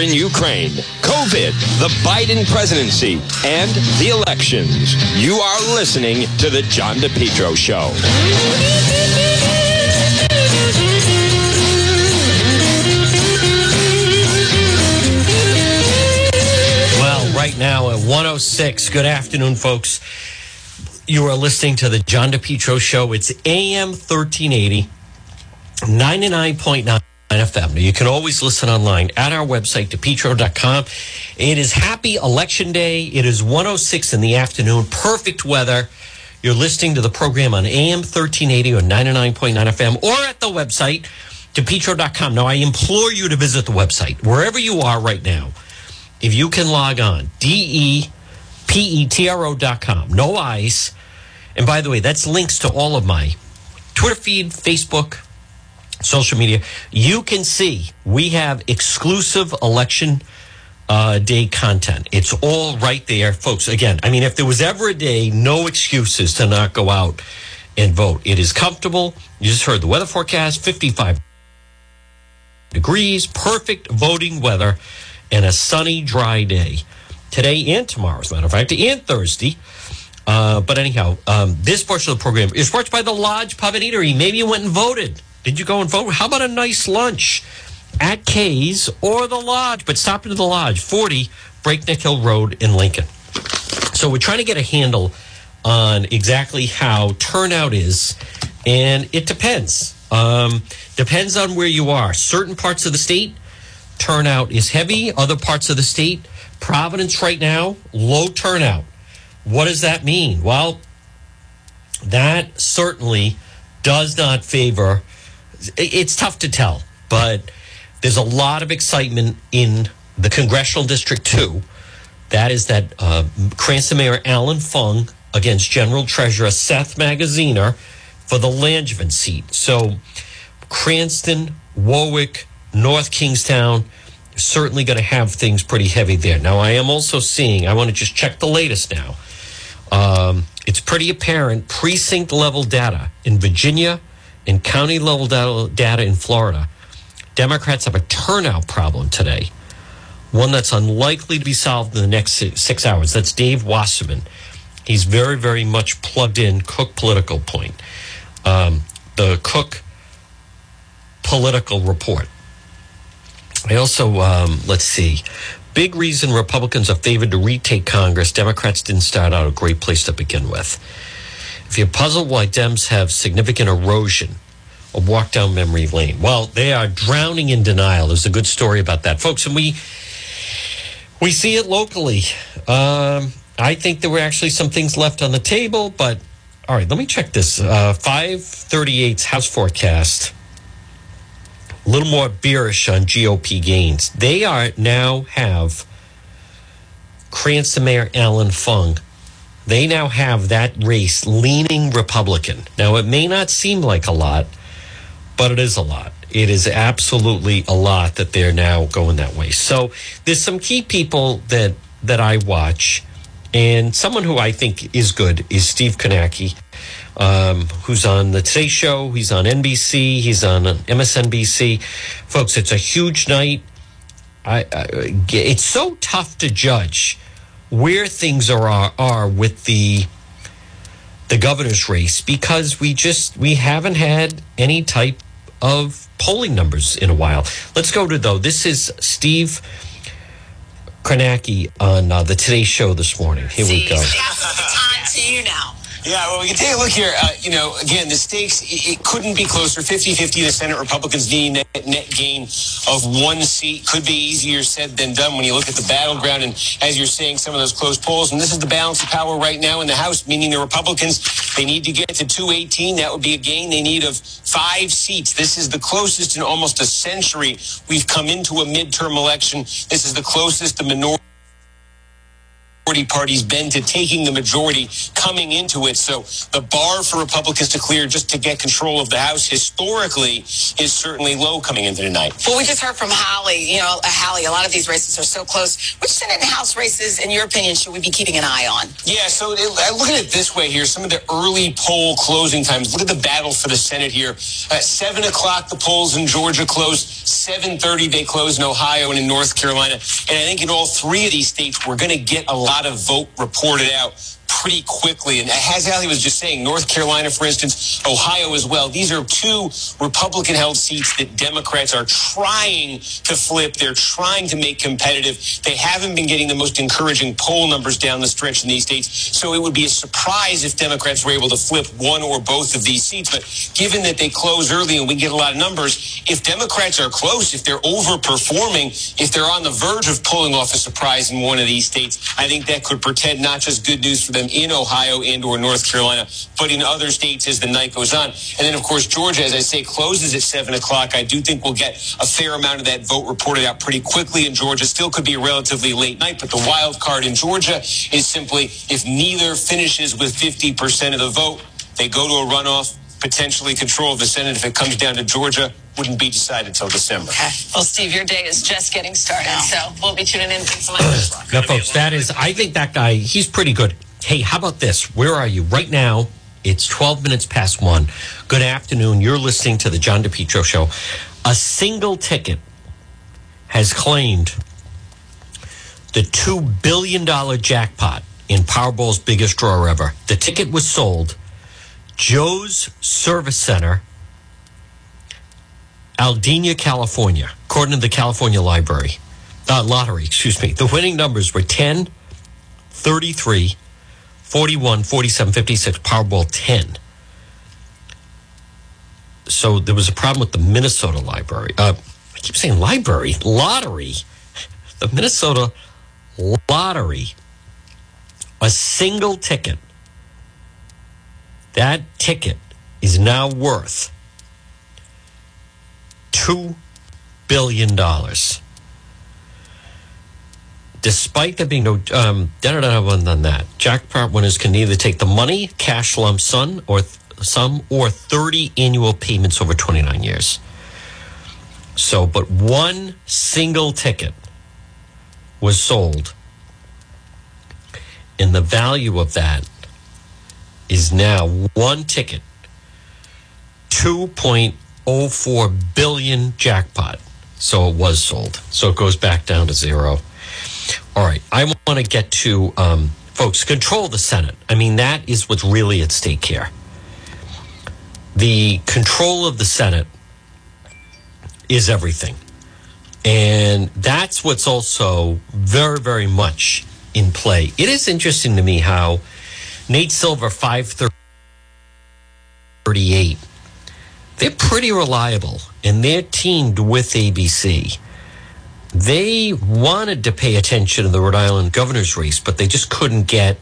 in Ukraine, COVID, the Biden presidency, and the elections. You are listening to The John DePetro Show. Well, right now at 106, good afternoon, folks. You are listening to the John DePetro Show. It's AM 1380, 99.9 FM. Now, you can always listen online at our website, depetro.com. It is happy election day. It is 106 in the afternoon. Perfect weather. You're listening to the program on AM 1380 or 99.9 FM or at the website, depetro.com. Now, I implore you to visit the website wherever you are right now. If you can log on, D E P E T R O.com. No ice. And by the way, that's links to all of my Twitter feed, Facebook, social media. You can see we have exclusive election uh, day content. It's all right there, folks. Again, I mean, if there was ever a day, no excuses to not go out and vote. It is comfortable. You just heard the weather forecast 55 degrees, perfect voting weather, and a sunny, dry day today and tomorrow, as a matter of fact, and Thursday. Uh, but anyhow, um, this portion of the program is brought by the Lodge Pub and Eatery. Maybe you went and voted. Did you go and vote? How about a nice lunch at Kay's or the Lodge? But stop into the Lodge, 40 Breakneck Hill Road in Lincoln. So we're trying to get a handle on exactly how turnout is, and it depends. Um, depends on where you are. Certain parts of the state, turnout is heavy. Other parts of the state, Providence right now, low turnout. What does that mean? Well, that certainly does not favor. It's tough to tell, but there's a lot of excitement in the congressional district too. That is that uh, Cranston Mayor Alan Fung against General Treasurer Seth Magaziner for the Langevin seat. So Cranston, Warwick, North Kingstown, certainly going to have things pretty heavy there. Now, I am also seeing, I want to just check the latest now. Um, it's pretty apparent precinct level data in Virginia and county level data, in Florida. Democrats have a turnout problem today, one that's unlikely to be solved in the next six hours. That's Dave Wasserman. He's very, very much plugged in Cook political point. Um, the Cook political report. I also, um, let's see, big reason Republicans are favored to retake Congress. Democrats didn't start out a great place to begin with. If you're puzzled why Dems have significant erosion, a walk down memory lane. Well, they are drowning in denial. There's a good story about that, folks, and we we see it locally. Um, I think there were actually some things left on the table, but all right, let me check this. Uh, 538's house forecast a little more bearish on GOP gains. They are now have Cranston Mayor Alan Fung. They now have that race leaning Republican. Now, it may not seem like a lot, but it is a lot. It is absolutely a lot that they're now going that way. So there's some key people that that I watch, and someone who I think is good is Steve Kornacki um, who's on the Today Show. He's on NBC. He's on MSNBC. Folks, it's a huge night. I, I, it's so tough to judge where things are are with the the governor's race because we just we haven't had any type of polling numbers in a while. Let's go to though. This is Steve Kornacki on uh, the Today Show this morning. Here we go. Time to you now. Yeah, well, we can take a look here. Uh, you know, again, the stakes, it, it couldn't be closer. 50 50 the Senate Republicans need net, net gain of one seat. Could be easier said than done when you look at the battleground. And as you're saying, some of those close polls. And this is the balance of power right now in the House, meaning the Republicans, they need to get to 218. That would be a gain they need of five seats. This is the closest in almost a century we've come into a midterm election. This is the closest the minority parties been to taking the majority coming into it. So the bar for Republicans to clear just to get control of the House historically is certainly low coming into tonight. Well, we just heard from Holly. You know, uh, Holly, a lot of these races are so close. Which Senate and House races, in your opinion, should we be keeping an eye on? Yeah, so it, I look at it this way here. Some of the early poll closing times. Look at the battle for the Senate here. At 7 o'clock, the polls in Georgia closed. 7.30, they closed in Ohio and in North Carolina. And I think in all three of these states, we're going to get a lot of vote reported out pretty quickly. And as Ali was just saying, North Carolina, for instance, Ohio as well. These are two Republican held seats that Democrats are trying to flip. They're trying to make competitive. They haven't been getting the most encouraging poll numbers down the stretch in these states. So it would be a surprise if Democrats were able to flip one or both of these seats. But given that they close early and we get a lot of numbers, if Democrats are close, if they're overperforming, if they're on the verge of pulling off a surprise in one of these states, I think that could portend not just good news for them in Ohio and or North Carolina, but in other states as the night goes on. And then, of course, Georgia, as I say, closes at 7 o'clock. I do think we'll get a fair amount of that vote reported out pretty quickly in Georgia. Still could be a relatively late night, but the wild card in Georgia is simply if neither finishes with 50% of the vote, they go to a runoff, potentially control of the Senate. If it comes down to Georgia, wouldn't be decided until December. Okay. Well, Steve, your day is just getting started, so we'll be tuning in. Thanks so much. Now, folks, that is, I think that guy, he's pretty good. Hey, how about this? Where are you? Right now, it's 12 minutes past one. Good afternoon. You're listening to the John DePetro Show. A single ticket has claimed the $2 billion jackpot in Powerball's biggest draw ever. The ticket was sold. Joe's Service Center, Altadena, California, according to the California Library, uh, Lottery, excuse me. The winning numbers were 10, 33, 41, 47, 56, Powerball 10. So there was a problem with the Minnesota library. Uh, I keep saying library, lottery. The Minnesota lottery. A single ticket. That ticket is now worth $2 billion despite there being no um, than that, jackpot winners can either take the money, cash lump sum, or sum, or thirty annual payments over twenty nine years. So, but one single ticket was sold, and the value of that is now one ticket, two point oh four billion jackpot. So it was sold. So it goes back down to zero. All right. I want to get to, um, folks, control the Senate. I mean, that is what's really at stake here. The control of the Senate is everything. And that's what's also very, very much in play. It is interesting to me how Nate Silver, 538, they're pretty reliable and they're teamed with ABC they wanted to pay attention to the Rhode Island governor's race, but they just couldn't get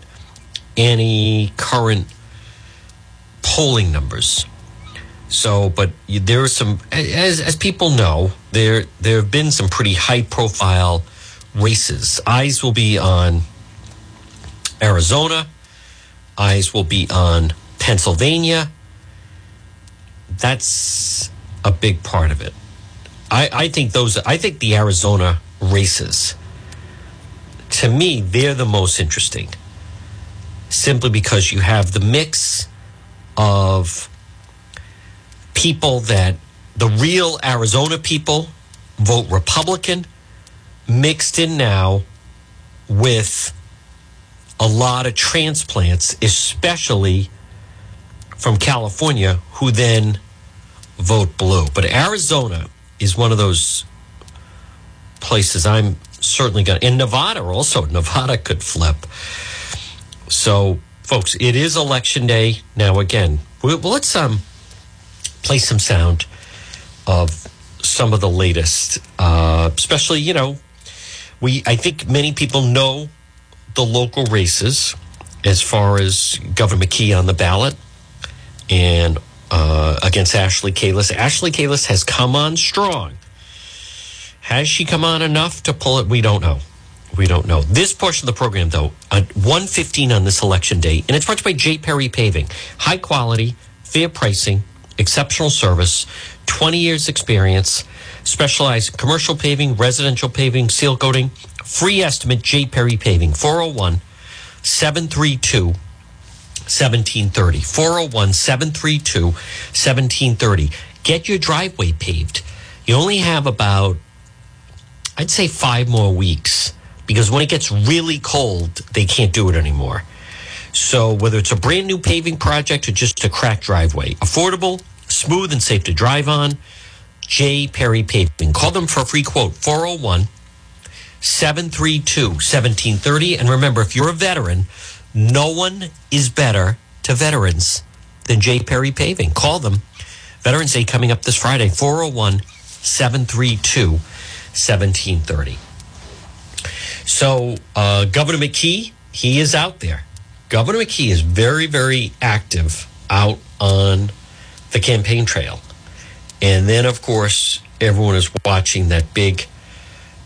any current polling numbers. So, but there are some, as as people know, there there have been some pretty high profile races. Eyes will be on Arizona. Eyes will be on Pennsylvania. That's a big part of it. I, I think those. I think the Arizona races, to me, they're the most interesting. Simply because you have the mix of people that the real Arizona people vote Republican, mixed in now with a lot of transplants, especially from California, who then vote blue. But Arizona is one of those places I'm certainly going to. In Nevada, also, Nevada could flip. So, folks, it is election day. Now, again, well, let's um, play some sound of some of the latest, uh, especially, you know, we, I think many people know the local races as far as Governor McKee on the ballot and uh, against Ashley Kalus. Ashley Kalus has come on strong. Has she come on enough to pull it? We don't know. we don't know. This portion of the program, though, at 115 on this election day, and it's brought to you by J. Perry Paving. High quality, fair pricing, exceptional service, 20 years experience, specialized commercial paving, residential paving, seal coating. Free estimate, J. Perry Paving, 401 732 1730. 401 732 1730. Get your driveway paved. You only have about, I'd say, five more weeks because when it gets really cold, they can't do it anymore. So, whether it's a brand new paving project or just a cracked driveway, affordable, smooth, and safe to drive on, J. Perry Paving. Call them for a free quote 401 732 1730. And remember, if you're a veteran, no one is better to veterans than J. Perry Paving. Call them. Veterans Day coming up this Friday, 401 732 1730. So, uh, Governor McKee, he is out there. Governor McKee is very, very active out on the campaign trail. And then, of course, everyone is watching that big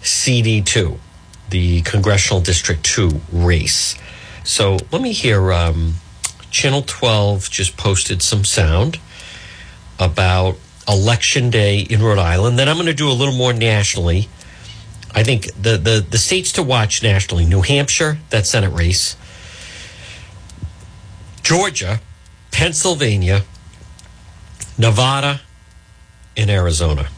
CD2, the Congressional District 2 race. So let me hear um, Channel 12 just posted some sound about Election Day in Rhode Island. Then I'm going to do a little more nationally. I think the, the, the states to watch nationally New Hampshire, that Senate race, Georgia, Pennsylvania, Nevada, and Arizona.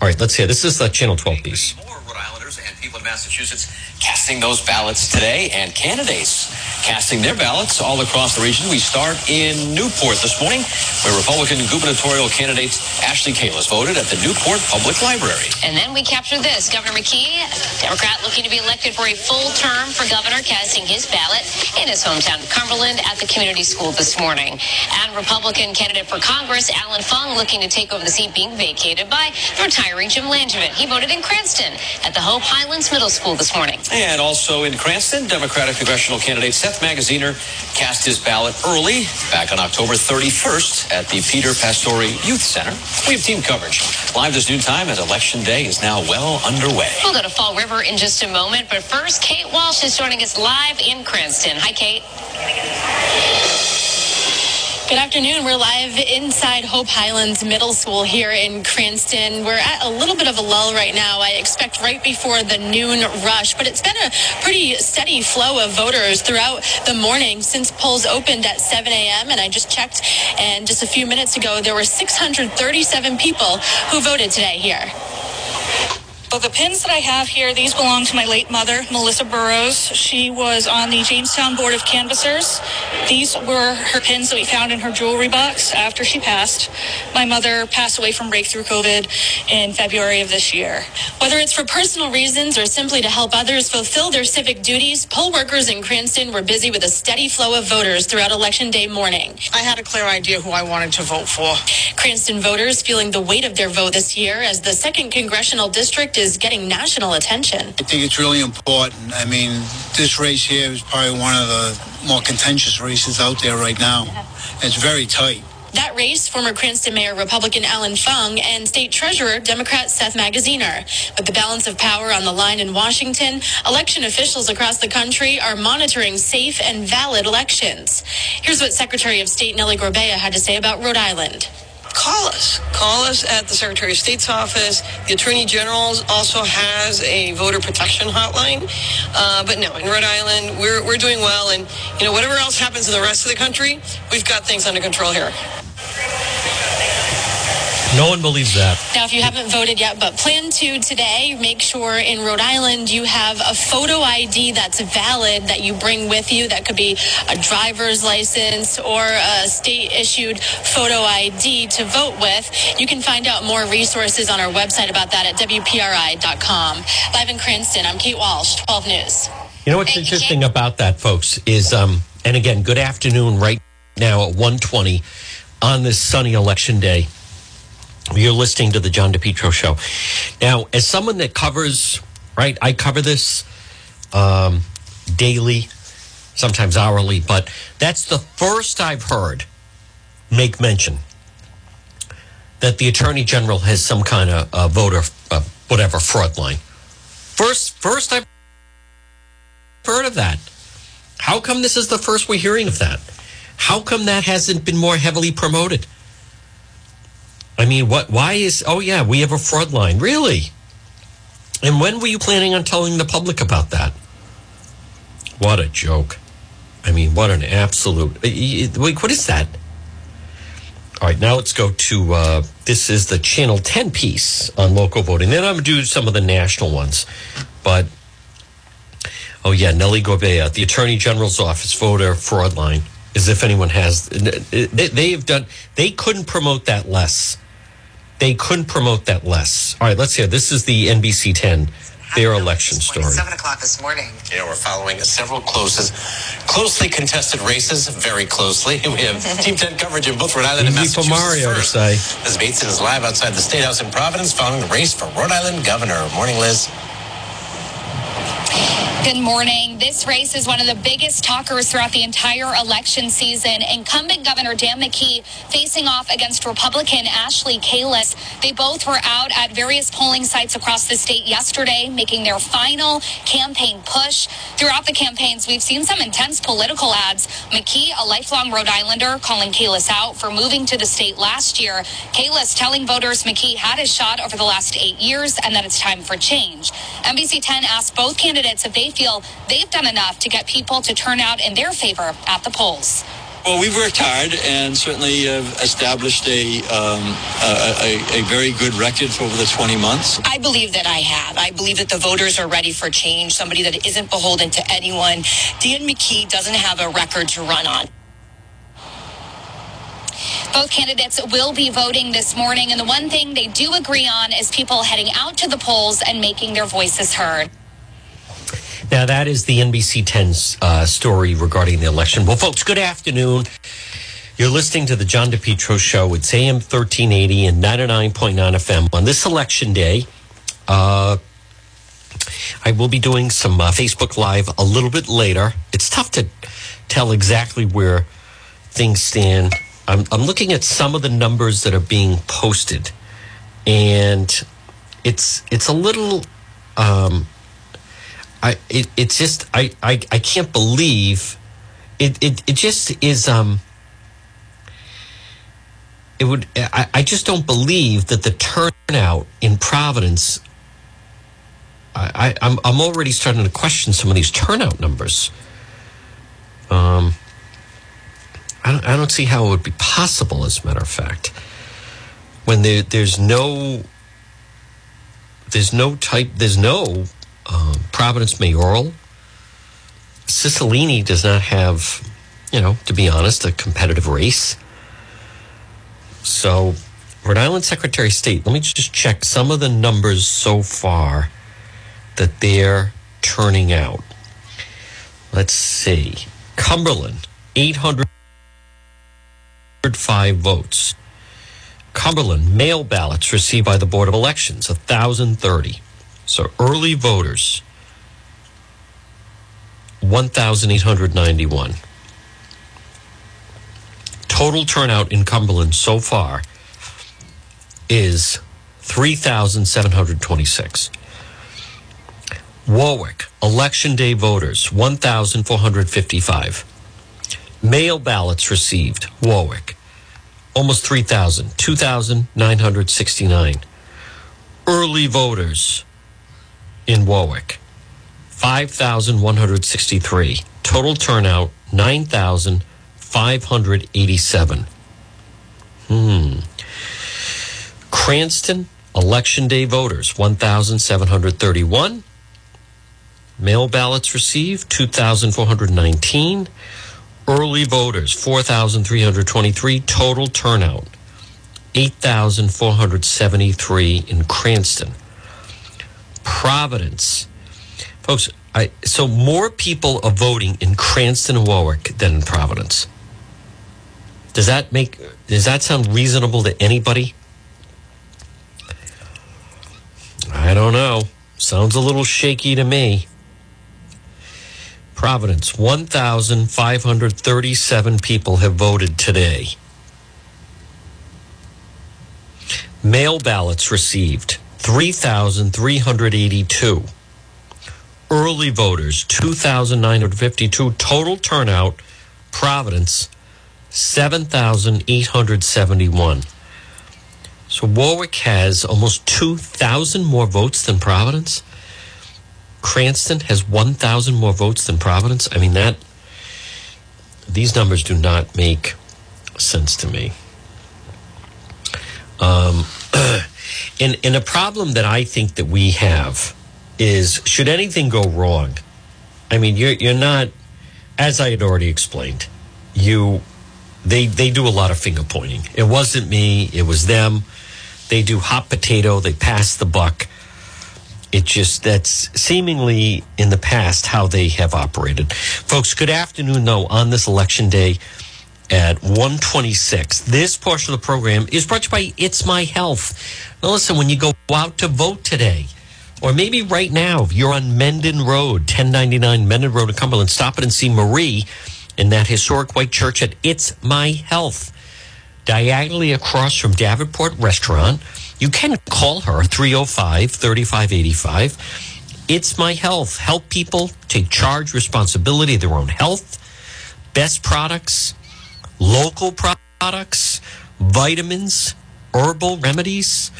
All right, let's hear. This is the Channel 12 piece. More Rhode Islanders and people in Massachusetts casting those ballots today, and candidates casting their ballots all across the region. We start in Newport this morning, where Republican gubernatorial candidate Ashley Kalus voted at the Newport Public Library. And then we capture this. Governor McKee, Democrat looking to be elected for a full term for governor, casting his ballot in his hometown of Cumberland at the community school this morning. And Republican candidate for Congress, Alan Fung, looking to take over the seat being vacated by retiring Jim Langevin. He voted in Cranston at the Hope Highlands Middle School this morning. And also in Cranston, Democratic congressional candidate Seth Magaziner cast his ballot early back on October 31st at the Peter Pastore Youth Center. We have team coverage live this noon time as Election Day is now well underway. We'll go to Fall River in just a moment, but first, Kate Walsh is joining us live in Cranston. Hi, Kate. Good afternoon. We're live inside Hope Highlands Middle School here in Cranston. We're at a little bit of a lull right now. I expect right before the noon rush, but it's been a pretty steady flow of voters throughout the morning since polls opened at 7 a.m. And I just checked, and just a few minutes ago, there were 637 people who voted today here. So the pins that I have here, these belong to my late mother, Melissa Burrows. She was on the Jamestown Board of Canvassers. These were her pins that we found in her jewelry box after she passed. My mother passed away from breakthrough COVID in February of this year. Whether it's for personal reasons or simply to help others fulfill their civic duties, poll workers in Cranston were busy with a steady flow of voters throughout Election Day morning. I had a clear idea who I wanted to vote for. Cranston voters feeling the weight of their vote this year as the second congressional district is getting national attention. I think it's really important. I mean, this race here is probably one of the more contentious races out there right now. It's very tight. That race, former Cranston Mayor Republican Alan Fung and State Treasurer Democrat Seth Magaziner. With the balance of power on the line in Washington, election officials across the country are monitoring safe and valid elections. Here's what Secretary of State Nellie Gorbea had to say about Rhode Island call us. Call us at the Secretary of State's office. The Attorney General also has a voter protection hotline. Uh, but no, in Rhode Island, we're, we're doing well. And, you know, whatever else happens in the rest of the country, we've got things under control here. No one believes that. Now, if you haven't voted yet, but plan to today, make sure in Rhode Island you have a photo ID that's valid that you bring with you. That could be a driver's license or a state issued photo ID to vote with. You can find out more resources on our website about that at WPRI.com. Live in Cranston, I'm Kate Walsh, 12 News. You know what's interesting about that, folks, is, um, and again, good afternoon right now at 120 on this sunny election day. You're listening to the John DePetro show. Now, as someone that covers, right, I cover this um, daily, sometimes hourly, but that's the first I've heard make mention that the attorney general has some kind of uh, voter, uh, whatever, fraud line. First, first I've heard of that. How come this is the first we're hearing of that? How come that hasn't been more heavily promoted? I mean, what? Why is? Oh yeah, we have a fraud line. Really? And when were you planning on telling the public about that? What a joke! I mean, what an absolute. Wait, what is that? All right, now let's go to uh, this is the Channel 10 piece on local voting. Then I'm going to do some of the national ones. But, oh, yeah, Nellie Gorbea, the Attorney General's office voter fraud line, as if anyone has. They, they have done, they couldn't promote that less. They couldn't promote that less. All right, let's hear. This is the NBC 10 their election story. Seven o'clock this morning. Yeah, we're following several closes, closely contested races, very closely. We have Team 10 coverage in both Rhode Island and Easy for Massachusetts. Mario to say. Liz Bateson is live outside the State House in Providence following the race for Rhode Island governor. Morning, Liz. Good morning. This race is one of the biggest talkers throughout the entire election season. Incumbent Governor Dan McKee facing off against Republican Ashley Kalus. They both were out at various polling sites across the state yesterday, making their final campaign push. Throughout the campaigns, we've seen some intense political ads. McKee, a lifelong Rhode Islander, calling Kalus out for moving to the state last year. Kalus telling voters McKee had his shot over the last eight years and that it's time for change. NBC 10 asked both candidates if they feel they've done enough to get people to turn out in their favor at the polls. Well, we've worked hard and certainly have established a, um, a, a, a very good record for over the 20 months. I believe that I have. I believe that the voters are ready for change, somebody that isn't beholden to anyone. Dan McKee doesn't have a record to run on. Both candidates will be voting this morning, and the one thing they do agree on is people heading out to the polls and making their voices heard. Now, that is the NBC 10's uh, story regarding the election. Well, folks, good afternoon. You're listening to the John DePetro Show. It's AM 1380 and 99.9 FM. On this election day, uh, I will be doing some uh, Facebook Live a little bit later. It's tough to tell exactly where things stand. I'm, I'm looking at some of the numbers that are being posted, and it's it's a little. Um, I it, it's just I, I I can't believe it it it just is um it would I, I just don't believe that the turnout in Providence I, I I'm I'm already starting to question some of these turnout numbers. Um I don't, I don't see how it would be possible as a matter of fact when there there's no there's no type there's no um, Providence mayoral. Cicilline does not have, you know, to be honest, a competitive race. So, Rhode Island Secretary of State, let me just check some of the numbers so far that they're turning out. Let's see. Cumberland, 805 votes. Cumberland, mail ballots received by the Board of Elections, 1,030. So early voters, 1,891. Total turnout in Cumberland so far is 3,726. Warwick, election day voters, 1,455. Mail ballots received, Warwick, almost 3,000, 2,969. Early voters, in Warwick, 5,163. Total turnout, 9,587. Hmm. Cranston, election day voters, 1,731. Mail ballots received, 2,419. Early voters, 4,323. Total turnout, 8,473 in Cranston. Providence. Folks, I, so more people are voting in Cranston and Warwick than in Providence. Does that make does that sound reasonable to anybody? I don't know. Sounds a little shaky to me. Providence, 1,537 people have voted today. Mail ballots received, 3,382. early voters 2,952. Total turnout, Providence, 7,871. So Warwick has almost 2,000 more votes than Providence. Cranston has 1,000 more votes than Providence. I mean, that, these numbers do not make sense to me. Um, and, and a problem that I think that we have is should anything go wrong, I mean, you're, you're not, as I had already explained, you, they, they do a lot of finger pointing. It wasn't me, it was them. They do hot potato, they pass the buck. It just, that's seemingly in the past how they have operated. Folks, good afternoon, though, on this election day at 126. This portion of the program is brought to you by It's My Health. Now, listen, when you go out to vote today, or maybe right now, if you're on Mendon Road, 1099 Mendon Road in Cumberland, stop it and see Marie in that historic white church at It's My Health. Diagonally across from Davenport Restaurant. You can call her 305 3585. It's My Health. Help people take charge, responsibility of their own health. Best products, local products, vitamins, herbal remedies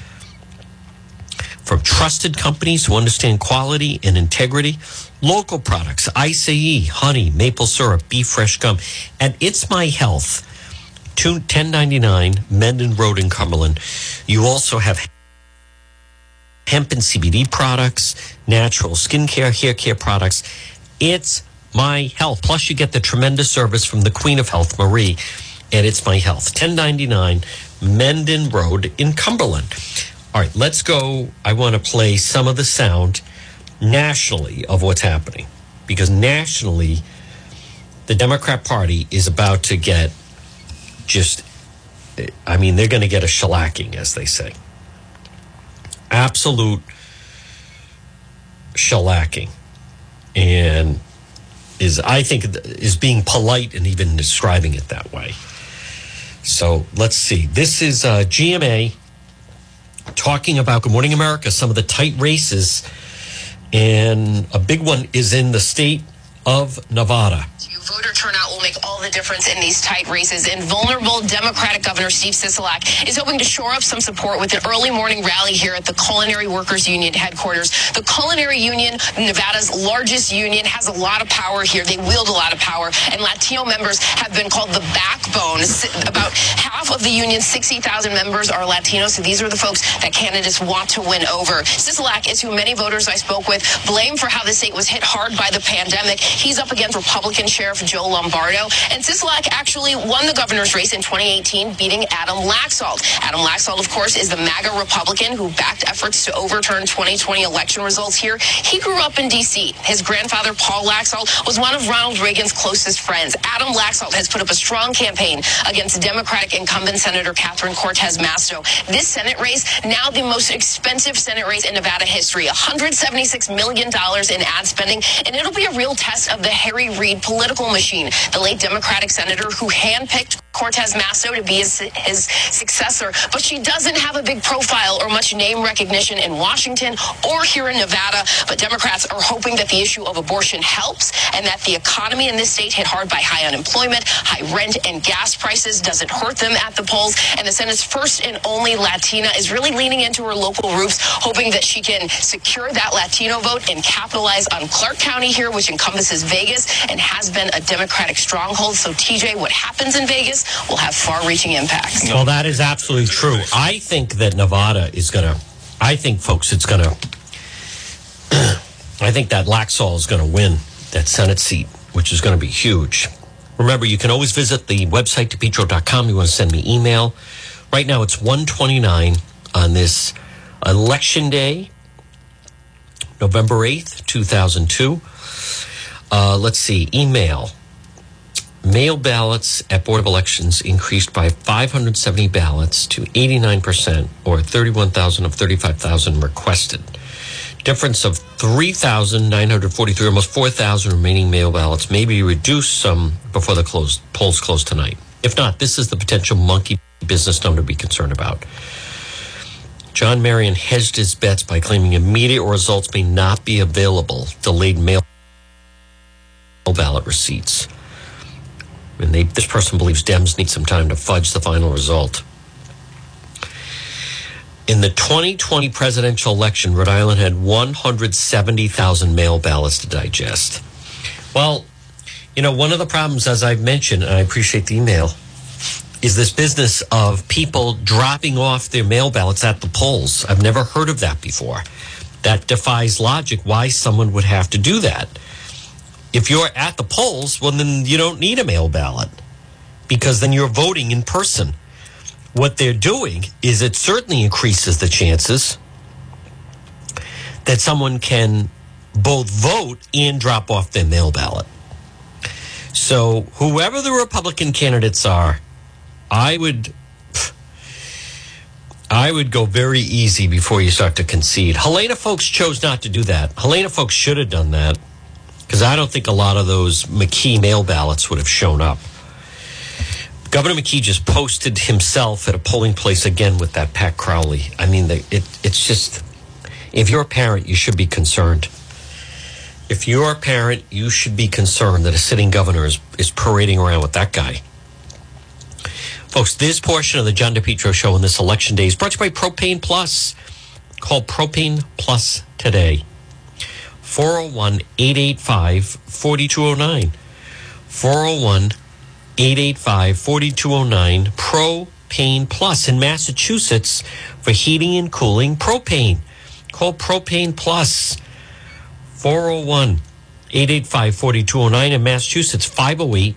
from trusted companies who understand quality and integrity. Local products, Ice, honey, maple syrup, beef fresh gum. And It's My Health, 1099 Mendon Road in Cumberland. You also have hemp and CBD products, natural skincare, hair care products. It's My Health. Plus, you get the tremendous service from the Queen of Health, Marie, and It's My Health, 1099 Mendon Road in Cumberland. All right, let's go. I want to play some of the sound nationally of what's happening because nationally, the Democrat Party is about to get just, I mean, they're going to get a shellacking, as they say. Absolute shellacking. And is, I think, is being polite and even describing it that way. So let's see. This is uh, GMA talking about Good Morning America, some of the tight races. And a big one is in the state of Nevada. Voter turnout will make all the difference in these tight races. And vulnerable Democratic Governor Steve Sisolak is hoping to shore up some support with an early morning rally here at the Culinary Workers Union headquarters. The Culinary Union, Nevada's largest union, has a lot of power here. They wield a lot of power. And Latino members have been called the backbone. About half of the union's 60,000 members are Latino. So these are the folks that candidates want to win over. Sisolak is who many voters I spoke with blame for how the state was hit hard by the pandemic. He's up against Republican Sheriff Joe Lombardo. And Sisolak actually won the governor's race in 2018, beating Adam Laxalt. Adam Laxalt, of course, is the MAGA Republican who backed efforts to overturn 2020 election results here. He grew up in D.C. His grandfather, Paul Laxalt, was one of Ronald Reagan's closest friends. Adam Laxalt has put up a strong campaign against Democratic incumbent Senator Catherine Cortez Masto. This Senate race, now the most expensive Senate race in Nevada history, $176 million in ad spending, and it'll be a real test of the Harry Reid political machine, the late Democratic senator who handpicked Cortez Masto to be his, his successor, but she doesn't have a big profile or much name recognition in Washington or here in Nevada. But Democrats are hoping that the issue of abortion helps and that the economy in this state hit hard by high unemployment, high rent, and gas prices doesn't hurt them at the polls. And the Senate's first and only Latina is really leaning into her local roots, hoping that she can secure that Latino vote and capitalize on Clark County here, which encompasses Vegas and has been a Democratic stronghold. So, TJ, what happens in Vegas will have far reaching impacts. Well, that is absolutely true. I think that Nevada is going to, I think, folks, it's going to, I think that Laxalt is going to win that Senate seat, which is going to be huge. Remember, you can always visit the website, depetro.com. You want to send me email. Right now, it's 129 on this election day, November 8th, 2002. Uh, let's see, email. Mail ballots at Board of Elections increased by 570 ballots to 89%, or 31,000 of 35,000 requested. Difference of 3,943, almost 4,000 remaining mail ballots may be reduced some before the close, polls close tonight. If not, this is the potential monkey business number to be concerned about. John Marion hedged his bets by claiming immediate results may not be available. Delayed mail ballot receipts. And they, this person believes Dems need some time to fudge the final result. In the 2020 presidential election, Rhode Island had 170,000 mail ballots to digest. Well, you know, one of the problems, as I've mentioned, and I appreciate the email, is this business of people dropping off their mail ballots at the polls. I've never heard of that before. That defies logic why someone would have to do that. If you're at the polls, well, then you don't need a mail ballot because then you're voting in person. What they're doing is it certainly increases the chances that someone can both vote and drop off their mail ballot. So, whoever the Republican candidates are, I would I would go very easy before you start to concede. Helena Foulkes chose not to do that. Helena Foulkes should have done that because I don't think a lot of those McKee mail ballots would have shown up. Governor McKee just posted himself at a polling place again with that Pat Crowley. I mean, the, it, it's just, if you're a parent, you should be concerned. If you're a parent, you should be concerned that a sitting governor is, is parading around with that guy. Folks, this portion of the John DePetro show on this election day is brought to you by Propane Plus. Call Propane Plus today. 401 885 4209. 401 885 4209. Propane Plus in Massachusetts for heating and cooling propane. Call Propane Plus 401 885 4209 in Massachusetts 508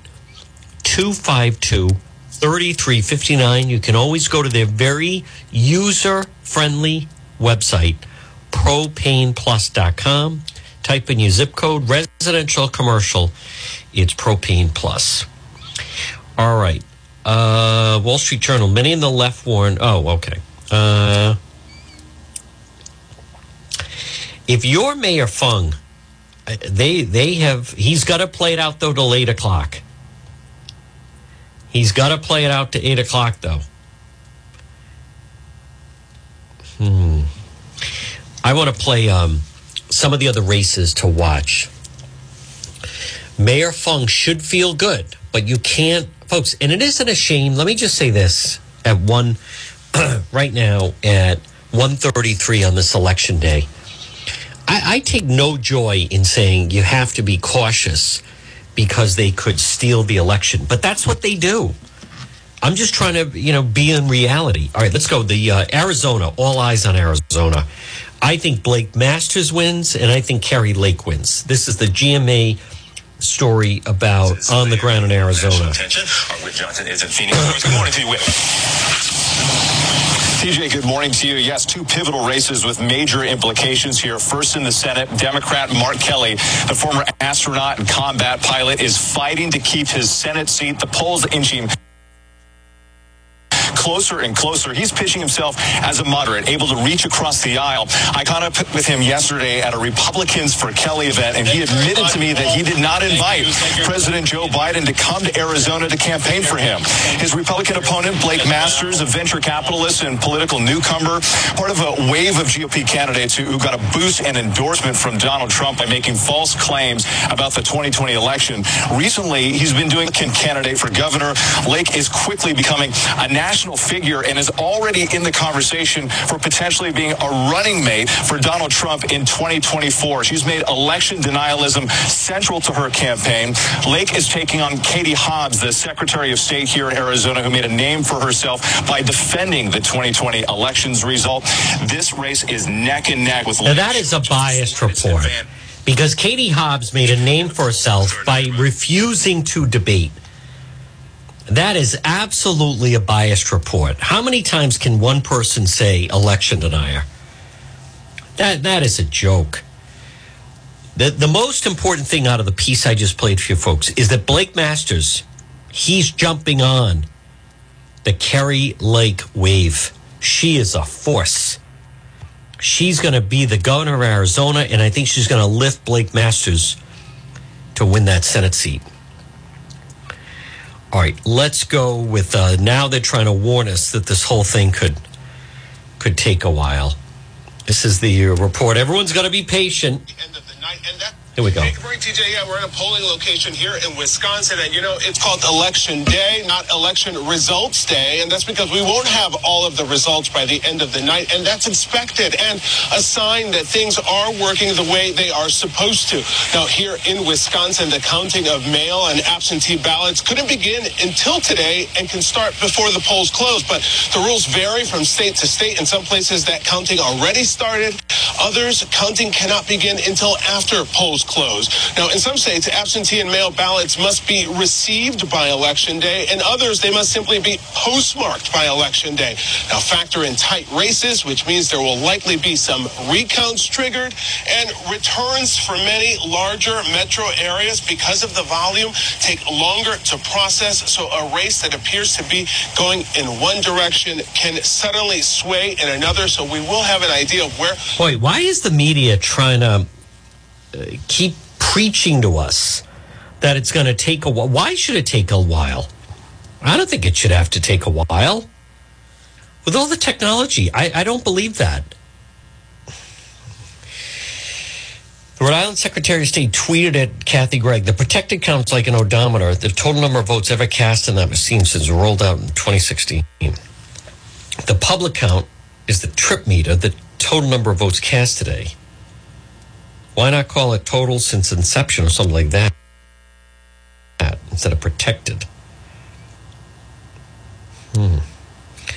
252 3359. You can always go to their very user friendly website, propaneplus.com. Type in your zip code, residential, commercial. It's Propane Plus. All right. Uh, Wall Street Journal. Many in the left warn. Oh, okay. Uh, if you're Mayor Fung, uh, they they have he's got to play it out though till eight o'clock. He's got to play it out to eight o'clock though. Hmm. I want to play um, some of the other races to watch. Mayor Fung should feel good, but you can't, folks. And it isn't a shame. Let me just say this: at one, right now at one thirty-three on this election day, I, I take no joy in saying you have to be cautious because they could steal the election, but that's what they do. I'm just trying to, you know, be in reality. All right, let's go. The uh, Arizona, all eyes on Arizona. I think Blake Masters wins, and I think Kari Lake wins. This is the GMA story about on the ground in Arizona. Attention. Our Whit Johnson is in Phoenix. Good morning to you, Whit. TJ, good morning to you. Yes, two pivotal races with major implications here. First in the Senate, Democrat Mark Kelly, the former astronaut and combat pilot, is fighting to keep his Senate seat. The polls inching closer and closer. He's pitching himself as a moderate, able to reach across the aisle. I caught up with him yesterday at a Republicans for Kelly event, and he admitted to me that he did not invite President Joe Biden to come to Arizona to campaign for him. His Republican opponent, Blake Masters, a venture capitalist and political newcomer, part of a wave of GOP candidates who, got a boost and endorsement from Donald Trump by making false claims about the 2020 election. Recently, he's been doing candidate for governor. Lake is quickly becoming a national figure and is already in the conversation for potentially being a running mate for Donald Trump in 2024. She's made election denialism central to her campaign. Lake is taking on Katie Hobbs, the Secretary of State here in Arizona, who made a name for herself by defending the 2020 elections result. This race is neck and neck with. Now, that is a biased report because Katie Hobbs made a name for herself by refusing to debate. That is absolutely a biased report. How many times can one person say election denier? That that is a joke. The the most important thing out of the piece I just played for you folks is that Blake Masters, he's jumping on the Kari Lake wave. She is a force. She's going to be the governor of Arizona, and I think she's going to lift Blake Masters to win that Senate seat. All right, let's go with uh, now they're trying to warn us that this whole thing could could take a while. This is the report. Everyone's got to be patient. Here we go. A break, TJ. Yeah, we're at a polling location here in Wisconsin, and you know it's called Election Day, not Election Results Day, and that's because we won't have all of the results by the end of the night, and that's expected and a sign that things are working the way they are supposed to. Now, here in Wisconsin, the counting of mail and absentee ballots couldn't begin until today and can start before the polls close, but the rules vary from state to state. In some places, that counting already started. Others, counting cannot begin until after polls close. Now, in some states, absentee and mail ballots must be received by Election Day, and others, they must simply be postmarked by Election Day. Now, factor in tight races, which means there will likely be some recounts triggered, and returns for many larger metro areas because of the volume take longer to process. So, a race that appears to be going in one direction can suddenly sway in another. So, we will have an idea of where Boy, why is the media trying to keep preaching to us that it's going to take a while? Why should it take a while? I don't think it should have to take a while. With all the technology, I, I don't believe that. The Rhode Island Secretary of State tweeted at Kathy Gregg the protected count's like an odometer. The total number of votes ever cast in that machine since rolled out in 2016. The public count is the trip meter, the total number of votes cast today. Why not call it total since inception or something like that instead of protected? Hmm.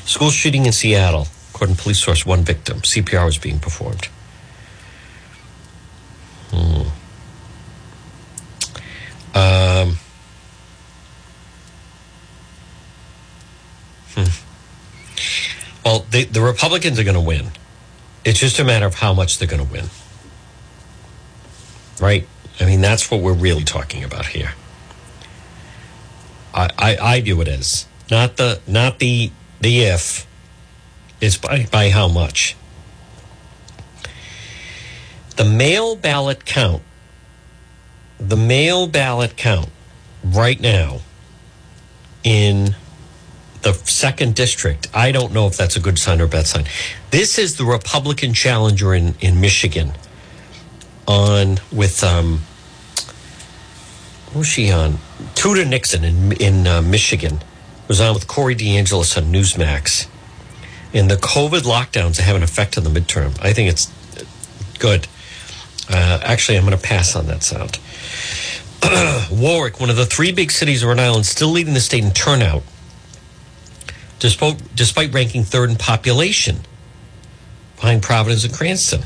School shooting in Seattle. According to police source, one victim. CPR was being performed. Hmm. Um, hmm. Well, the, the Republicans are going to win. It's just a matter of how much they're going to win. Right? I mean, that's what we're really talking about here. I, I, I view it as not the not the the if, it's by, by how much. The mail ballot count, the mail ballot count right now in the second district, I don't know if that's a good sign or bad sign. This is the Republican challenger in, in Michigan on with, um, what was she on? Tudor Dixon in, in uh, Michigan was on with Corey DeAngelis on Newsmax. And the COVID lockdowns have an effect on the midterm. I think it's good. Uh, actually, I'm going to pass on that sound. Warwick, one of the three big cities of Rhode Island, still leading the state in turnout, despite, despite ranking third in population behind Providence and Cranston.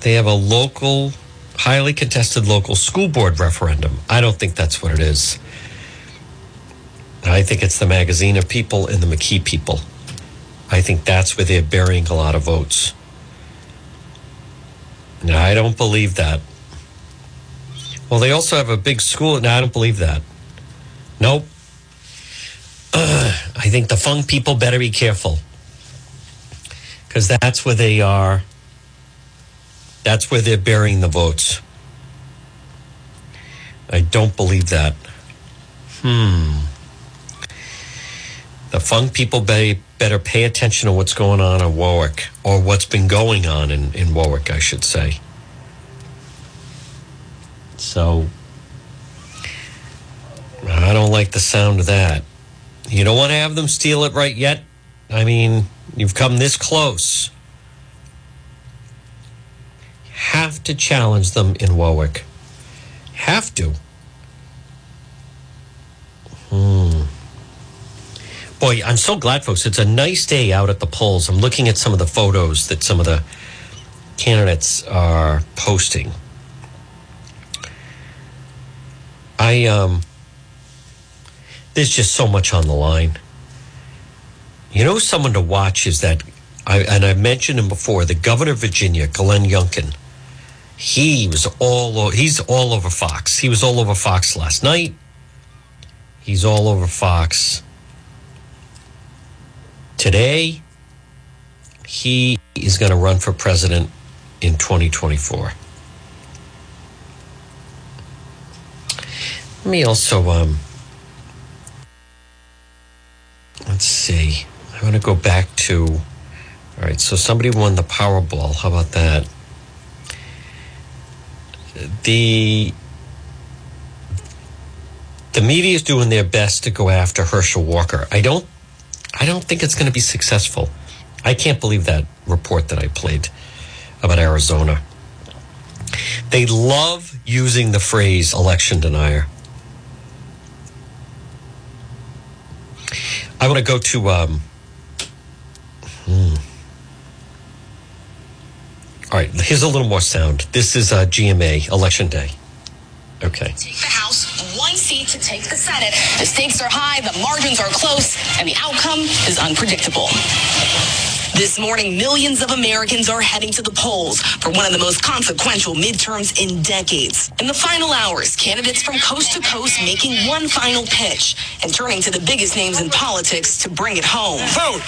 They have a local, highly contested local school board referendum. I don't think that's what it is. I think it's the Magaziner people and the McKee people. I think that's where they're burying a lot of votes. No, I don't believe that. Well, they also have a big school. No, I don't believe that. Nope. Uh, I think the Fung people better be careful because that's where they are. That's where they're burying the votes. I don't believe that. Hmm. The Fung people better, pay attention to what's going on in Warwick, or what's been going on in, in Warwick, I should say. So, I don't like the sound of that. You don't want to have them steal it right yet. I mean, you've come this close. Have to challenge them in Warwick. Have to. Hmm. Boy, I'm so glad, folks. It's a nice day out at the polls. I'm looking at some of the photos that some of the candidates are posting. I um there's just so much on the line. You know, someone to watch is that, I, and I mentioned him before, the governor of Virginia, Glenn Youngkin. He was all he's all over Fox. He was all over Fox last night. He's all over Fox today. He is going to run for president in 2024. Let me also, um, let's see. I want to go back to. All right, so somebody won the Powerball. How about that? The the media is doing their best to go after Herschel Walker. I don't. I don't think it's going to be successful. I can't believe that report that I played about Arizona. They love using the phrase election denier. I want to go to. Um, hmm. All right, here's a little more sound. This is uh, GMA election day. Okay. Take the House, one seat to take the Senate. The stakes are high, the margins are close, and the outcome is unpredictable. This morning, millions of Americans are heading to the polls for one of the most consequential midterms in decades. In the final hours, candidates from coast to coast making one final pitch and turning to the biggest names in politics to bring it home. Vote.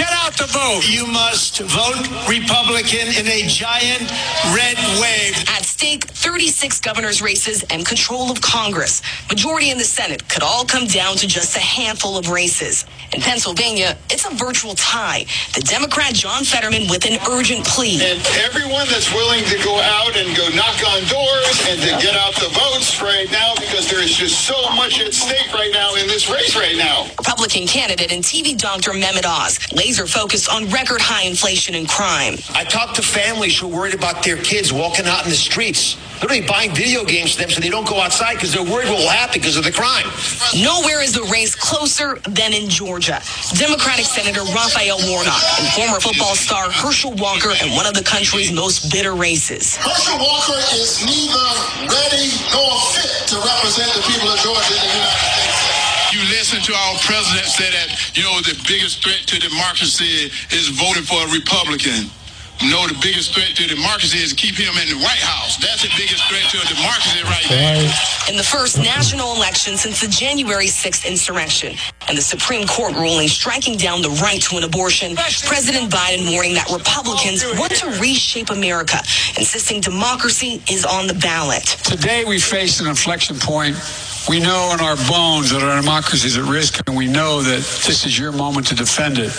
Get out the vote. You must vote Republican in a giant red wave. At stake, 36 governor's races and control of Congress. Majority in the Senate could all come down to just a handful of races. In Pennsylvania, it's a virtual tie. The Democrat John Fetterman with an urgent plea. And everyone that's willing to go out and go knock on doors and to get out the votes right now because there is just so much at stake right now in this race right now. Republican candidate and TV doctor Mehmet Oz, laser focused on record high inflation and crime. I talk to families who are worried about their kids walking out in the streets, literally buying video games for them so they don't go outside because they're worried what will happen because of the crime. Nowhere is the race closer than in Georgia. Democratic Senator Raphael Warnock and former football star Herschel Walker in one of the country's most bitter races. Herschel Walker is neither ready nor fit to represent the people of Georgia in the United States. You listen to our president say that, you know, the biggest threat to democracy is voting for a Republican. No, the biggest threat to democracy is to keep him in the White House. That's the biggest threat to a democracy right now. In the first national election since the January 6th insurrection and the Supreme Court ruling striking down the right to an abortion, President Biden warning that Republicans want to reshape America, insisting democracy is on the ballot. Today we face an inflection point. We know in our bones that our democracy is at risk, and we know that this is your moment to defend it.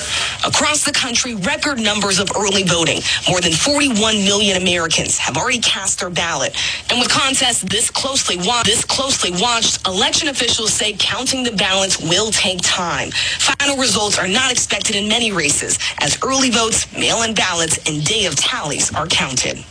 Across the country, record numbers of early voting. More than 41 million Americans have already cast their ballot. And with contests this closely watched, this closely watched, election officials say counting the ballots will take time. Final results are not expected in many races as early votes, mail-in ballots, and day of tallies are counted.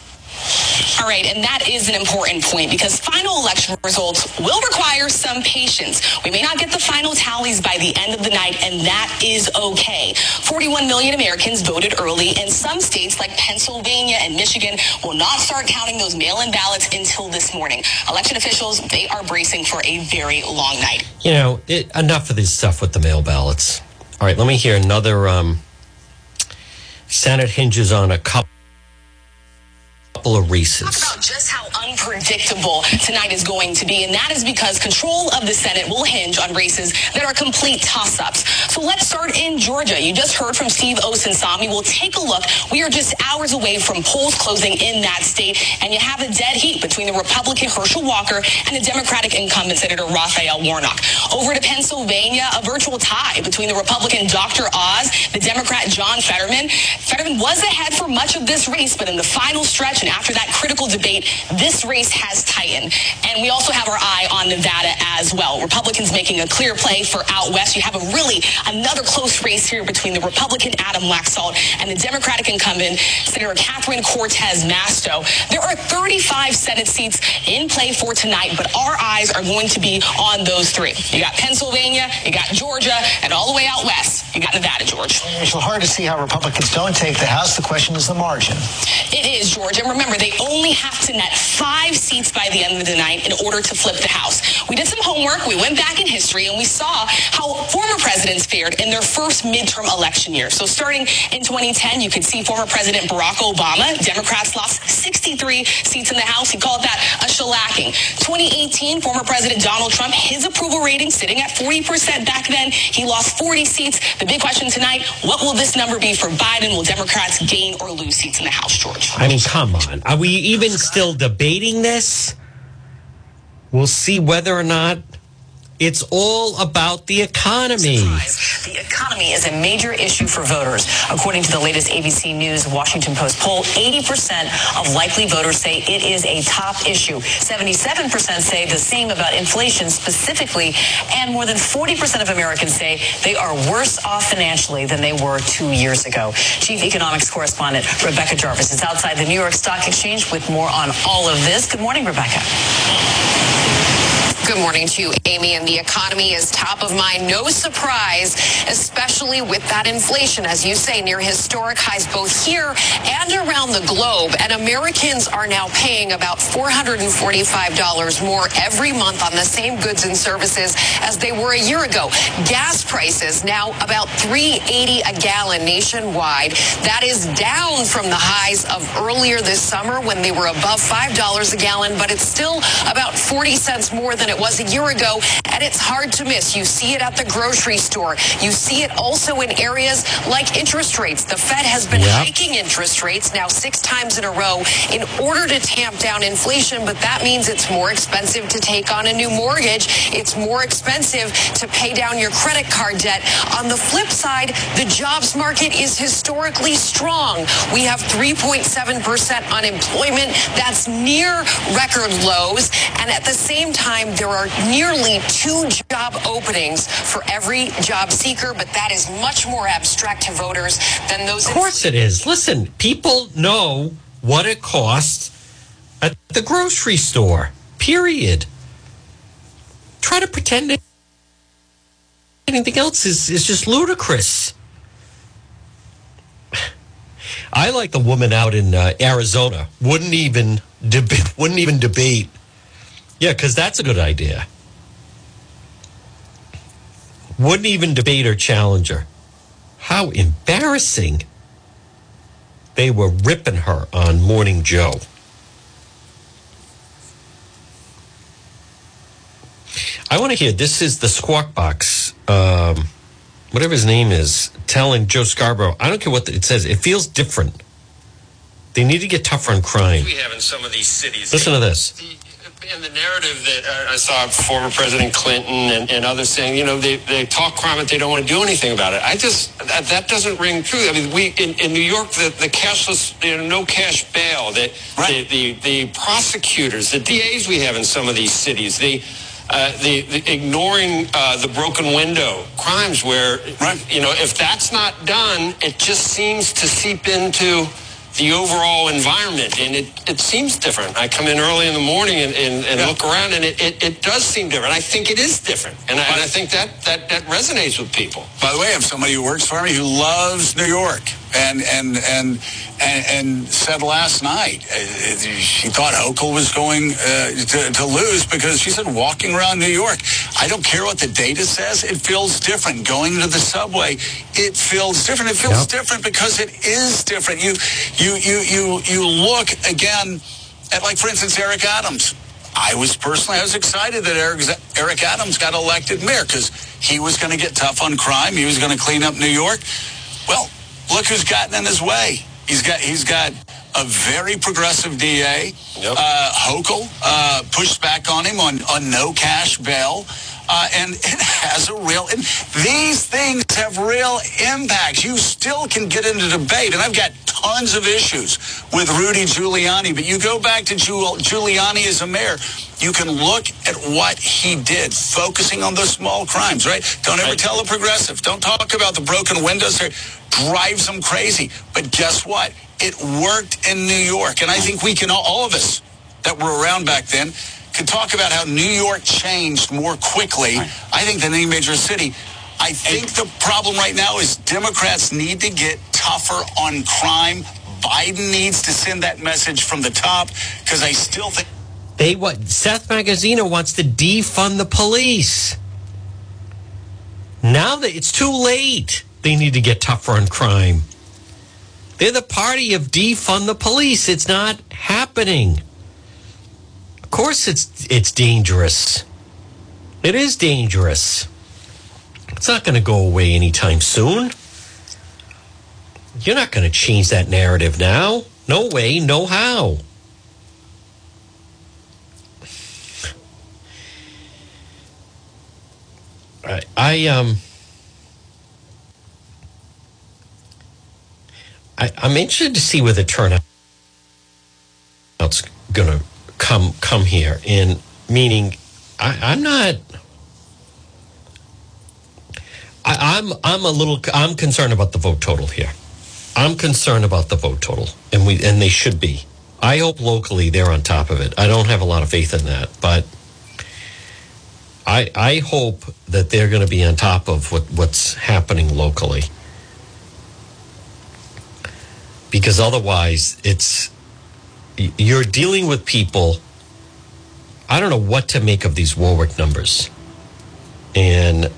All right, and that is an important point because final election results will require some patience. We may not get the final tallies by the end of the night, and that is okay. 41 million Americans voted early, and some states like Pennsylvania and Michigan will not start counting those mail-in ballots until this morning. Election officials, they are bracing for a very long night. You know, it, enough of this stuff with the mail ballots. All right, let me hear another. Um, Senate hinges on a couple couple of races. Just how unpredictable tonight is going to be, and that is because control of the Senate will hinge on races that are complete toss-ups. So let's start in Georgia. You just heard from Steve Osunsami. We'll take a look. We are just hours away from polls closing in that state, and you have a dead heat between the Republican Herschel Walker and the Democratic incumbent Senator Raphael Warnock. Over to Pennsylvania, a virtual tie between the Republican Dr. Oz, the Democrat John Fetterman. Fetterman was ahead for much of this race, but in the final stretch and after that critical debate, this race has tightened. And we also have our eye on Nevada as well. Republicans making a clear play for out west. You have a really another close race here between the Republican Adam Laxalt and the Democratic incumbent Senator Catherine Cortez Masto. There are 35 Senate seats in play for tonight, but our eyes are going to be on those three. You got Pennsylvania, you got Georgia, and all the way out west, you got Nevada, George. It's hard to see how Republicans don't take the House. The question is the margin. It is, George. And remember, they only have to net five seats by the end of the night in order to flip the House. We did some homework. We went back in history and we saw how former presidents fared in their first midterm election year. So starting in 2010, you could see former President Barack Obama. Democrats lost 63 seats in the House. He called that a shellacking. 2018, former President Donald Trump, his approval rating sitting at 40% back then. He lost 40 seats. The big question tonight, what will this number be for Biden? Will Democrats gain or lose seats in the House, George? I mean, come on. Are we even still debating this? We'll see whether or not It's all about the economy. The economy is a major issue for voters. According to the latest ABC News Washington Post poll, 80% of likely voters say it is a top issue. 77% say the same about inflation specifically, and more than 40% of Americans say they are worse off financially than they were two years ago. Chief economics correspondent Rebecca Jarvis is outside the New York Stock Exchange with more on all of this. Good morning, Rebecca. Good morning to you, Amy. And the economy is top of mind. No surprise, especially with that inflation, as you say, near historic highs both here and around the globe. And Americans are now paying about $445 more every month on the same goods and services as they were a year ago. Gas prices now about 380 a gallon nationwide. That is down from the highs of earlier this summer when they were above $5 a gallon, but it's still about 40 cents more than it was a year ago, and it's hard to miss. You see it at the grocery store. You see it also in areas like interest rates. The Fed has been Yep. hiking interest rates now six times in a row in order to tamp down inflation, but that means it's more expensive to take on a new mortgage. It's more expensive to pay down your credit card debt. On the flip side, the jobs market is historically strong. We have 3.7% unemployment. That's near record lows. And at the same time, there are nearly two job openings for every job seeker, but that is much more abstract to voters than those. Of course it is. Listen, people know what it costs at the grocery store. Period. Try to pretend anything else is, is just ludicrous. I like the woman out in uh, Arizona. Wouldn't even deb- wouldn't even debate. Yeah, because that's a good idea. Wouldn't even debate or challenge her. How embarrassing. They were ripping her on Morning Joe. I want to hear this is the Squawk Box, um, whatever his name is, telling Joe Scarborough. I don't care what the, it says, it feels different. They need to get tougher on crime. We have in some of these cities. Listen to this. In the narrative that I saw former President Clinton and, and others saying, you know, they, they talk crime, but they don't want to do anything about it. I just that, that doesn't ring true. I mean, we in, in New York, the, the cashless, you know, no cash bail, the, the, the the prosecutors, the DAs we have in some of these cities, the uh, the, the ignoring uh, the broken window crimes, where you know, if that's not done, it just seems to seep into the overall environment and it, it seems different. I come in early in the morning and, and, and look around and it, it, it does seem different. I think it is different. And I, and I think that, that, that resonates with people. By the way, I have somebody who works for me who loves New York, and and and and, and said last night uh, she thought Hochul was going uh, to, to lose because she said walking around New York, I don't care what the data says, it feels different. Going to the subway, it feels different. It feels different because it is different. You you you you you look again at like for instance Eric Adams. I was personally, I was excited that Eric, Eric Adams got elected mayor because he was going to get tough on crime. He was going to clean up New York. Well, look who's gotten in his way. He's got he's got a very progressive DA. Uh, Hochul uh, pushed back on him on, on no cash bail. Uh, and it has a real, and these things have real impacts. You still can get into debate, and I've got tons of issues with Rudy Giuliani, but you go back to Giul- Giuliani as a mayor, you can look at what he did, focusing on those small crimes, right? Don't ever tell a progressive. Don't talk about the broken windows. There drives them crazy. But guess what? It worked in New York, and I think we can all, all of us that were around back then could talk about how New York changed more quickly, I think, than any major city. I think the problem right now is Democrats need to get tougher on crime. Biden needs to send that message from the top because I still think. They what Seth Magaziner wants to defund the police. Now that it's too late, they need to get tougher on crime. They're the party of defund the police. It's not happening. Of course it's it's dangerous. It is dangerous. It's not going to go away anytime soon. You're not going to change that narrative now. No way, no how. I, I um. I, I'm interested to see where the turnout's going to come come here. And meaning, I, I'm not. I, I'm I'm a little I'm concerned about the vote total here. I'm concerned about the vote total, and we and they should be. I hope locally they're on top of it. I don't have a lot of faith in that, but I I hope that they're going to be on top of what, what's happening locally, because otherwise it's you're dealing with people. I don't know what to make of these Warwick numbers, and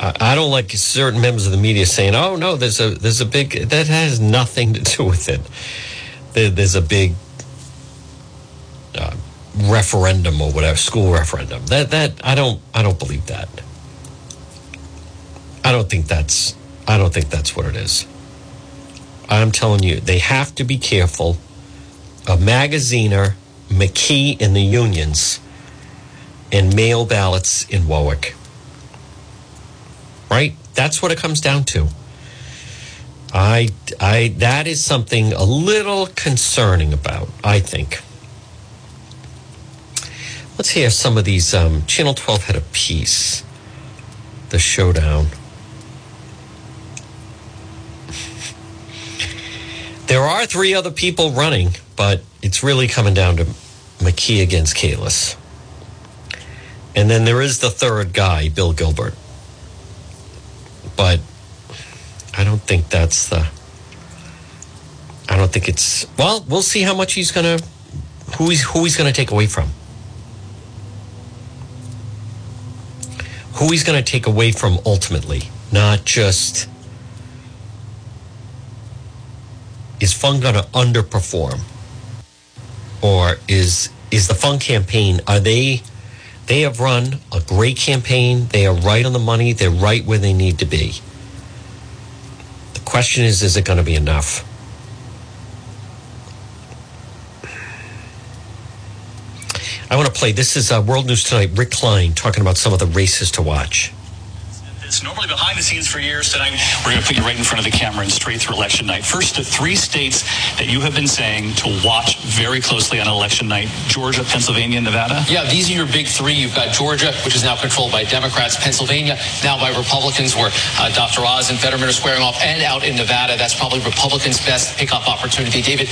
I don't like certain members of the media saying, "Oh no, there's a there's a big that has nothing to do with it." There, there's a big uh, referendum or whatever, school referendum. That that I don't I don't believe that. I don't think that's I don't think that's what it is. I'm telling you, they have to be careful of Magaziner, McKee, in the unions, and mail ballots in Warwick right? That's what it comes down to. I, I, that is something a little concerning about, I think. Let's hear some of these. Um, Channel 12 had a piece, The Showdown. There are three other people running, but it's really coming down to McKee against Kalus. And then there is the third guy, Bill Gilbert but I don't think that's the. I don't think it's well. We'll see how much he's going to, who he's who he's going to take away from. Who he's going to take away from ultimately, not just. Is Fung going to underperform, or is is the Fung campaign? Are they? They have run a great campaign. They are right on the money. They're right where they need to be. The question is, is it going to be enough? I want to play. This is uh, World News Tonight. Rick Klein talking about some of the races to watch. Normally behind the scenes for years. Tonight, we're going to put you right in front of the camera and straight through election night. First, the three states that you have been saying to watch very closely on election night Georgia, Pennsylvania, Nevada. Yeah, these are your big three. You've got Georgia, which is now controlled by Democrats, Pennsylvania, now by Republicans, where uh, Dr. Oz and Fetterman are squaring off, and out in Nevada, that's probably Republicans' best pickup opportunity. David,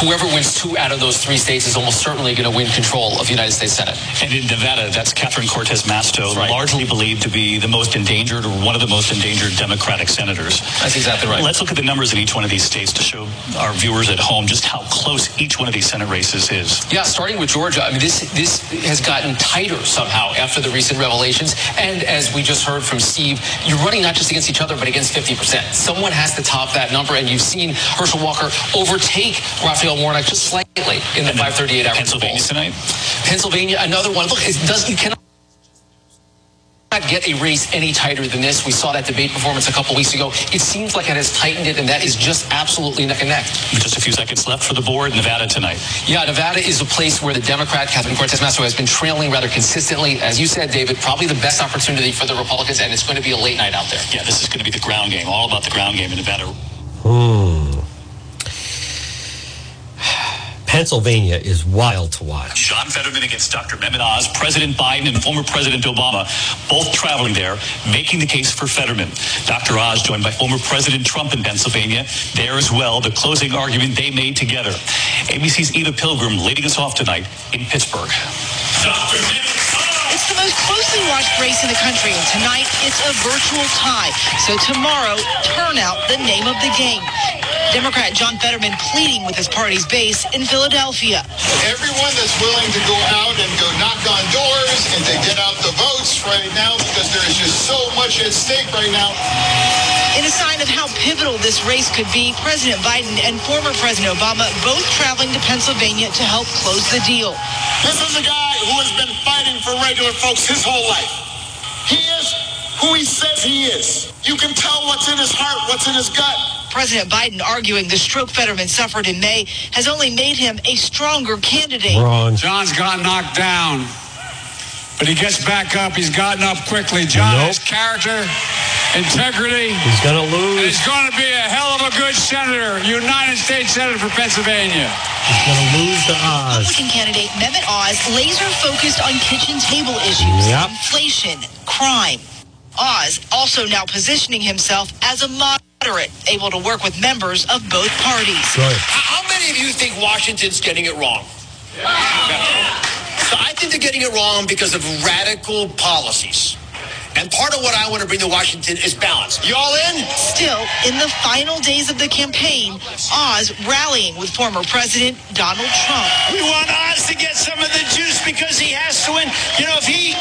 whoever wins two out of those three states is almost certainly going to win control of the United States Senate. And in Nevada, that's Catherine Cortez Masto, right. largely believed to be the most endangered or one of the most endangered Democratic senators. That's exactly right. Let's look at the numbers in each one of these states to show our viewers at home just how close each one of these Senate races is. Yeah, starting with Georgia, I mean, this this has gotten tighter somehow after the recent revelations. And as we just heard from Steve, you're running not just against each other, but against 50%. Someone has to top that number, and you've seen Herschel Walker overtake Raphael Warnock just slightly in the 538 hour. Pennsylvania tonight. Pennsylvania, another one. Look, it does you cannot not get a race any tighter than this. We saw that debate performance a couple weeks ago. It seems like it has tightened it, and that is just absolutely neck and neck. Just a few seconds left for the board. Nevada tonight. Yeah, Nevada is a place where the Democrat, Catherine Cortez Masto, has been trailing rather consistently. As you said, David, probably the best opportunity for the Republicans, and it's going to be a late night out there. Yeah, this is going to be the ground game, all about the ground game in Nevada. Hmm. Pennsylvania is wild to watch. John Fetterman against Dr. Mehmet Oz, President Biden and former President Obama, both traveling there, making the case for Fetterman. Dr. Oz joined by former President Trump in Pennsylvania. There as well, the closing argument they made together. ABC's Eva Pilgrim leading us off tonight in Pittsburgh. Dr. It's the most closely watched race in the country, and tonight it's a virtual tie. So tomorrow, turnout the name of the game. Democrat John Fetterman pleading with his party's base in Philadelphia. Everyone that's willing to go out and go knock on doors and to get out the votes right now because there is just so much at stake right now. In a sign of how pivotal this race could be, President Biden and former President Obama both traveling to Pennsylvania to help close the deal. This is a guy who has been fighting for regular folks his whole life. He is who he says he is. You can tell what's in his heart, what's in his gut. President Biden arguing the stroke Fetterman suffered in May has only made him a stronger candidate. Wrong. John's got knocked down. but he gets back up. He's gotten up quickly. John nope. has character, integrity. He's going to lose. he's going to be a hell of a good senator, United States Senator for Pennsylvania. He's going to lose to Oz. Republican candidate Mehmet Oz laser focused on kitchen table issues, yep. inflation, crime. Oz also now positioning himself as a moderate, able to work with members of both parties. Right. How many of you think Washington's getting it wrong? Yeah. So I think they're getting it wrong because of radical policies. And part of what I want to bring to Washington is balance. Y'all in? Still, in the final days of the campaign, Oz rallying with former President Donald Trump. We want Oz to get some of the juice because he has to win. You know, if he,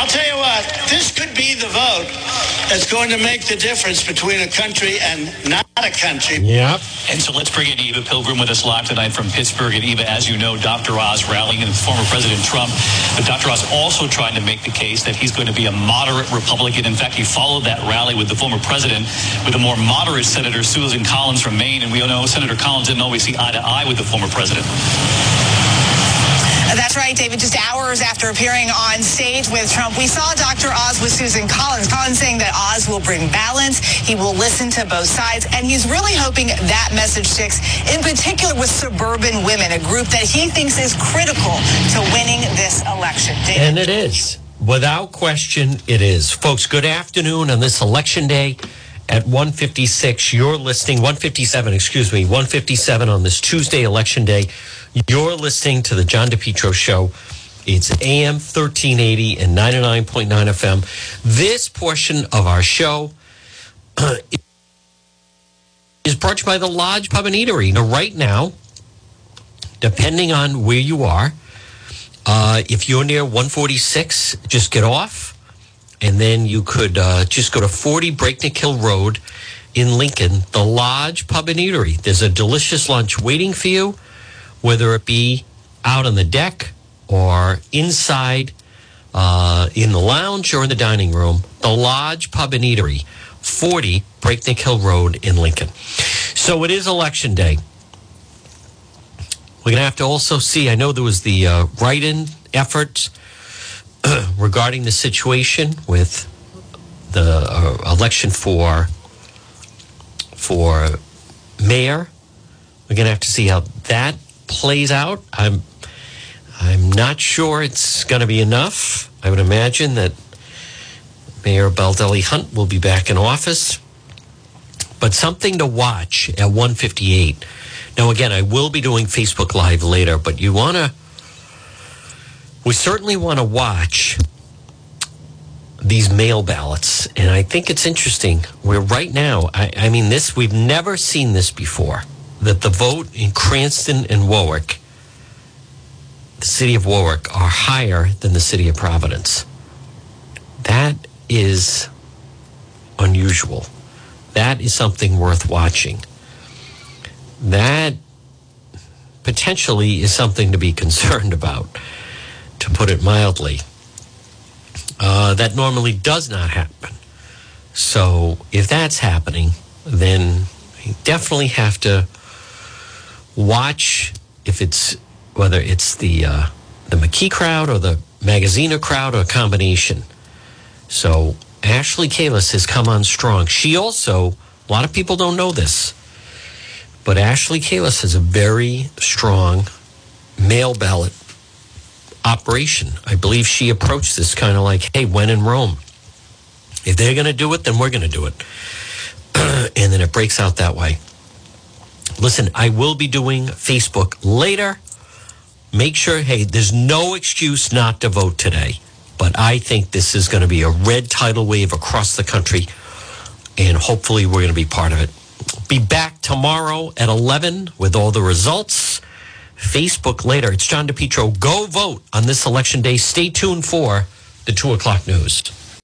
I'll tell you what, this could be the vote that's going to make the difference between a country and not a country. Yep. And so let's bring in Eva Pilgrim with us live tonight from Pittsburgh. And Eva, as you know, Dr. Oz rallying with former President Trump. But Dr. Oz also trying to make the case that he's going to be a moderate Republican. In fact, he followed that rally with the former president with a more moderate Senator Susan Collins from Maine. And we all know Senator Collins didn't always see eye to eye with the former president. That's right, David. Just hours after appearing on stage with Trump, we saw Dr. Oz with Susan Collins. Collins saying that Oz will bring balance, he will listen to both sides, and he's really hoping that message sticks, in particular with suburban women, a group that he thinks is critical to winning this election. David? And it is. Without question, it is. Folks, good afternoon on this election day at 156. You're listening, 157, excuse me, 157 on this Tuesday election day. You're listening to the John DePetro Show. It's AM 1380 and 99.9 FM. This portion of our show is brought to you by the Lodge Pub and Eatery. Now, right now, depending on where you are, uh, if you're near 146, just get off, and then you could uh, just go to 40 Breakneck Hill Road in Lincoln, the Lodge Pub and Eatery. There's a delicious lunch waiting for you, whether it be out on the deck or inside uh, in the lounge or in the dining room. The Lodge Pub and Eatery, 40 Breakneck Hill Road in Lincoln. So it is election day. We're going to have to also see. I know there was the uh, write in effort regarding the situation with the uh, election for for mayor. We're going to have to see how that plays out. I'm I'm not sure it's going to be enough. I would imagine that Mayor Baldelli Hunt will be back in office. But something to watch at 158 now, again, I will be doing Facebook Live later, but you want to, we certainly want to watch these mail ballots. And I think it's interesting. We're right now, I, I mean, this, we've never seen this before that the vote in Cranston and Warwick, the city of Warwick, are higher than the city of Providence. That is unusual. That is something worth watching that potentially is something to be concerned about, to put it mildly. Uh, that normally does not happen. So if that's happening, then you definitely have to watch if it's whether it's the uh, the McKee crowd or the Magaziner crowd or a combination. So Ashley Kalus has come on strong. She also, a lot of people don't know this. But Ashley Kalus has a very strong mail ballot operation. I believe she approached this kind of like, hey, when in Rome? If they're going to do it, then we're going to do it. and then it breaks out that way. Listen, I will be doing Facebook later. Make sure, hey, there's no excuse not to vote today. But I think this is going to be a red tidal wave across the country. And hopefully we're going to be part of it. Be back tomorrow at 11 with all the results. Facebook later. It's John DePetro. Go vote on this election day. Stay tuned for the 2 o'clock news.